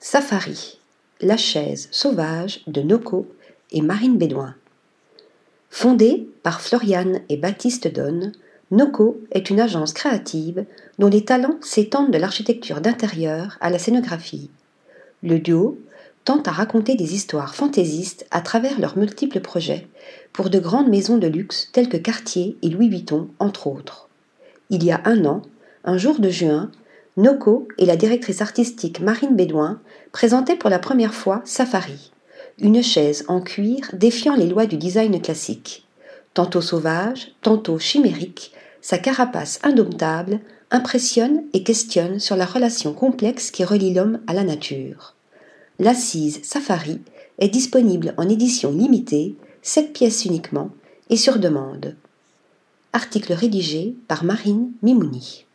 Safari, la chaise sauvage de Noko et Marine Bédouin. Fondée par Floriane et Baptiste Donne, Noko est une agence créative dont les talents s'étendent de l'architecture d'intérieur à la scénographie. Le duo tente à raconter des histoires fantaisistes à travers leurs multiples projets pour de grandes maisons de luxe telles que Cartier et Louis Vuitton, entre autres. Il y a un an, un jour de juin, Noko et la directrice artistique Marine Bédouin présentaient pour la première fois Safari, une chaise en cuir défiant les lois du design classique. Tantôt sauvage, tantôt chimérique, sa carapace indomptable impressionne et questionne sur la relation complexe qui relie l'homme à la nature. L'assise Safari est disponible en édition limitée, 7 pièces uniquement, et sur demande. Article rédigé par Marine Mimouni.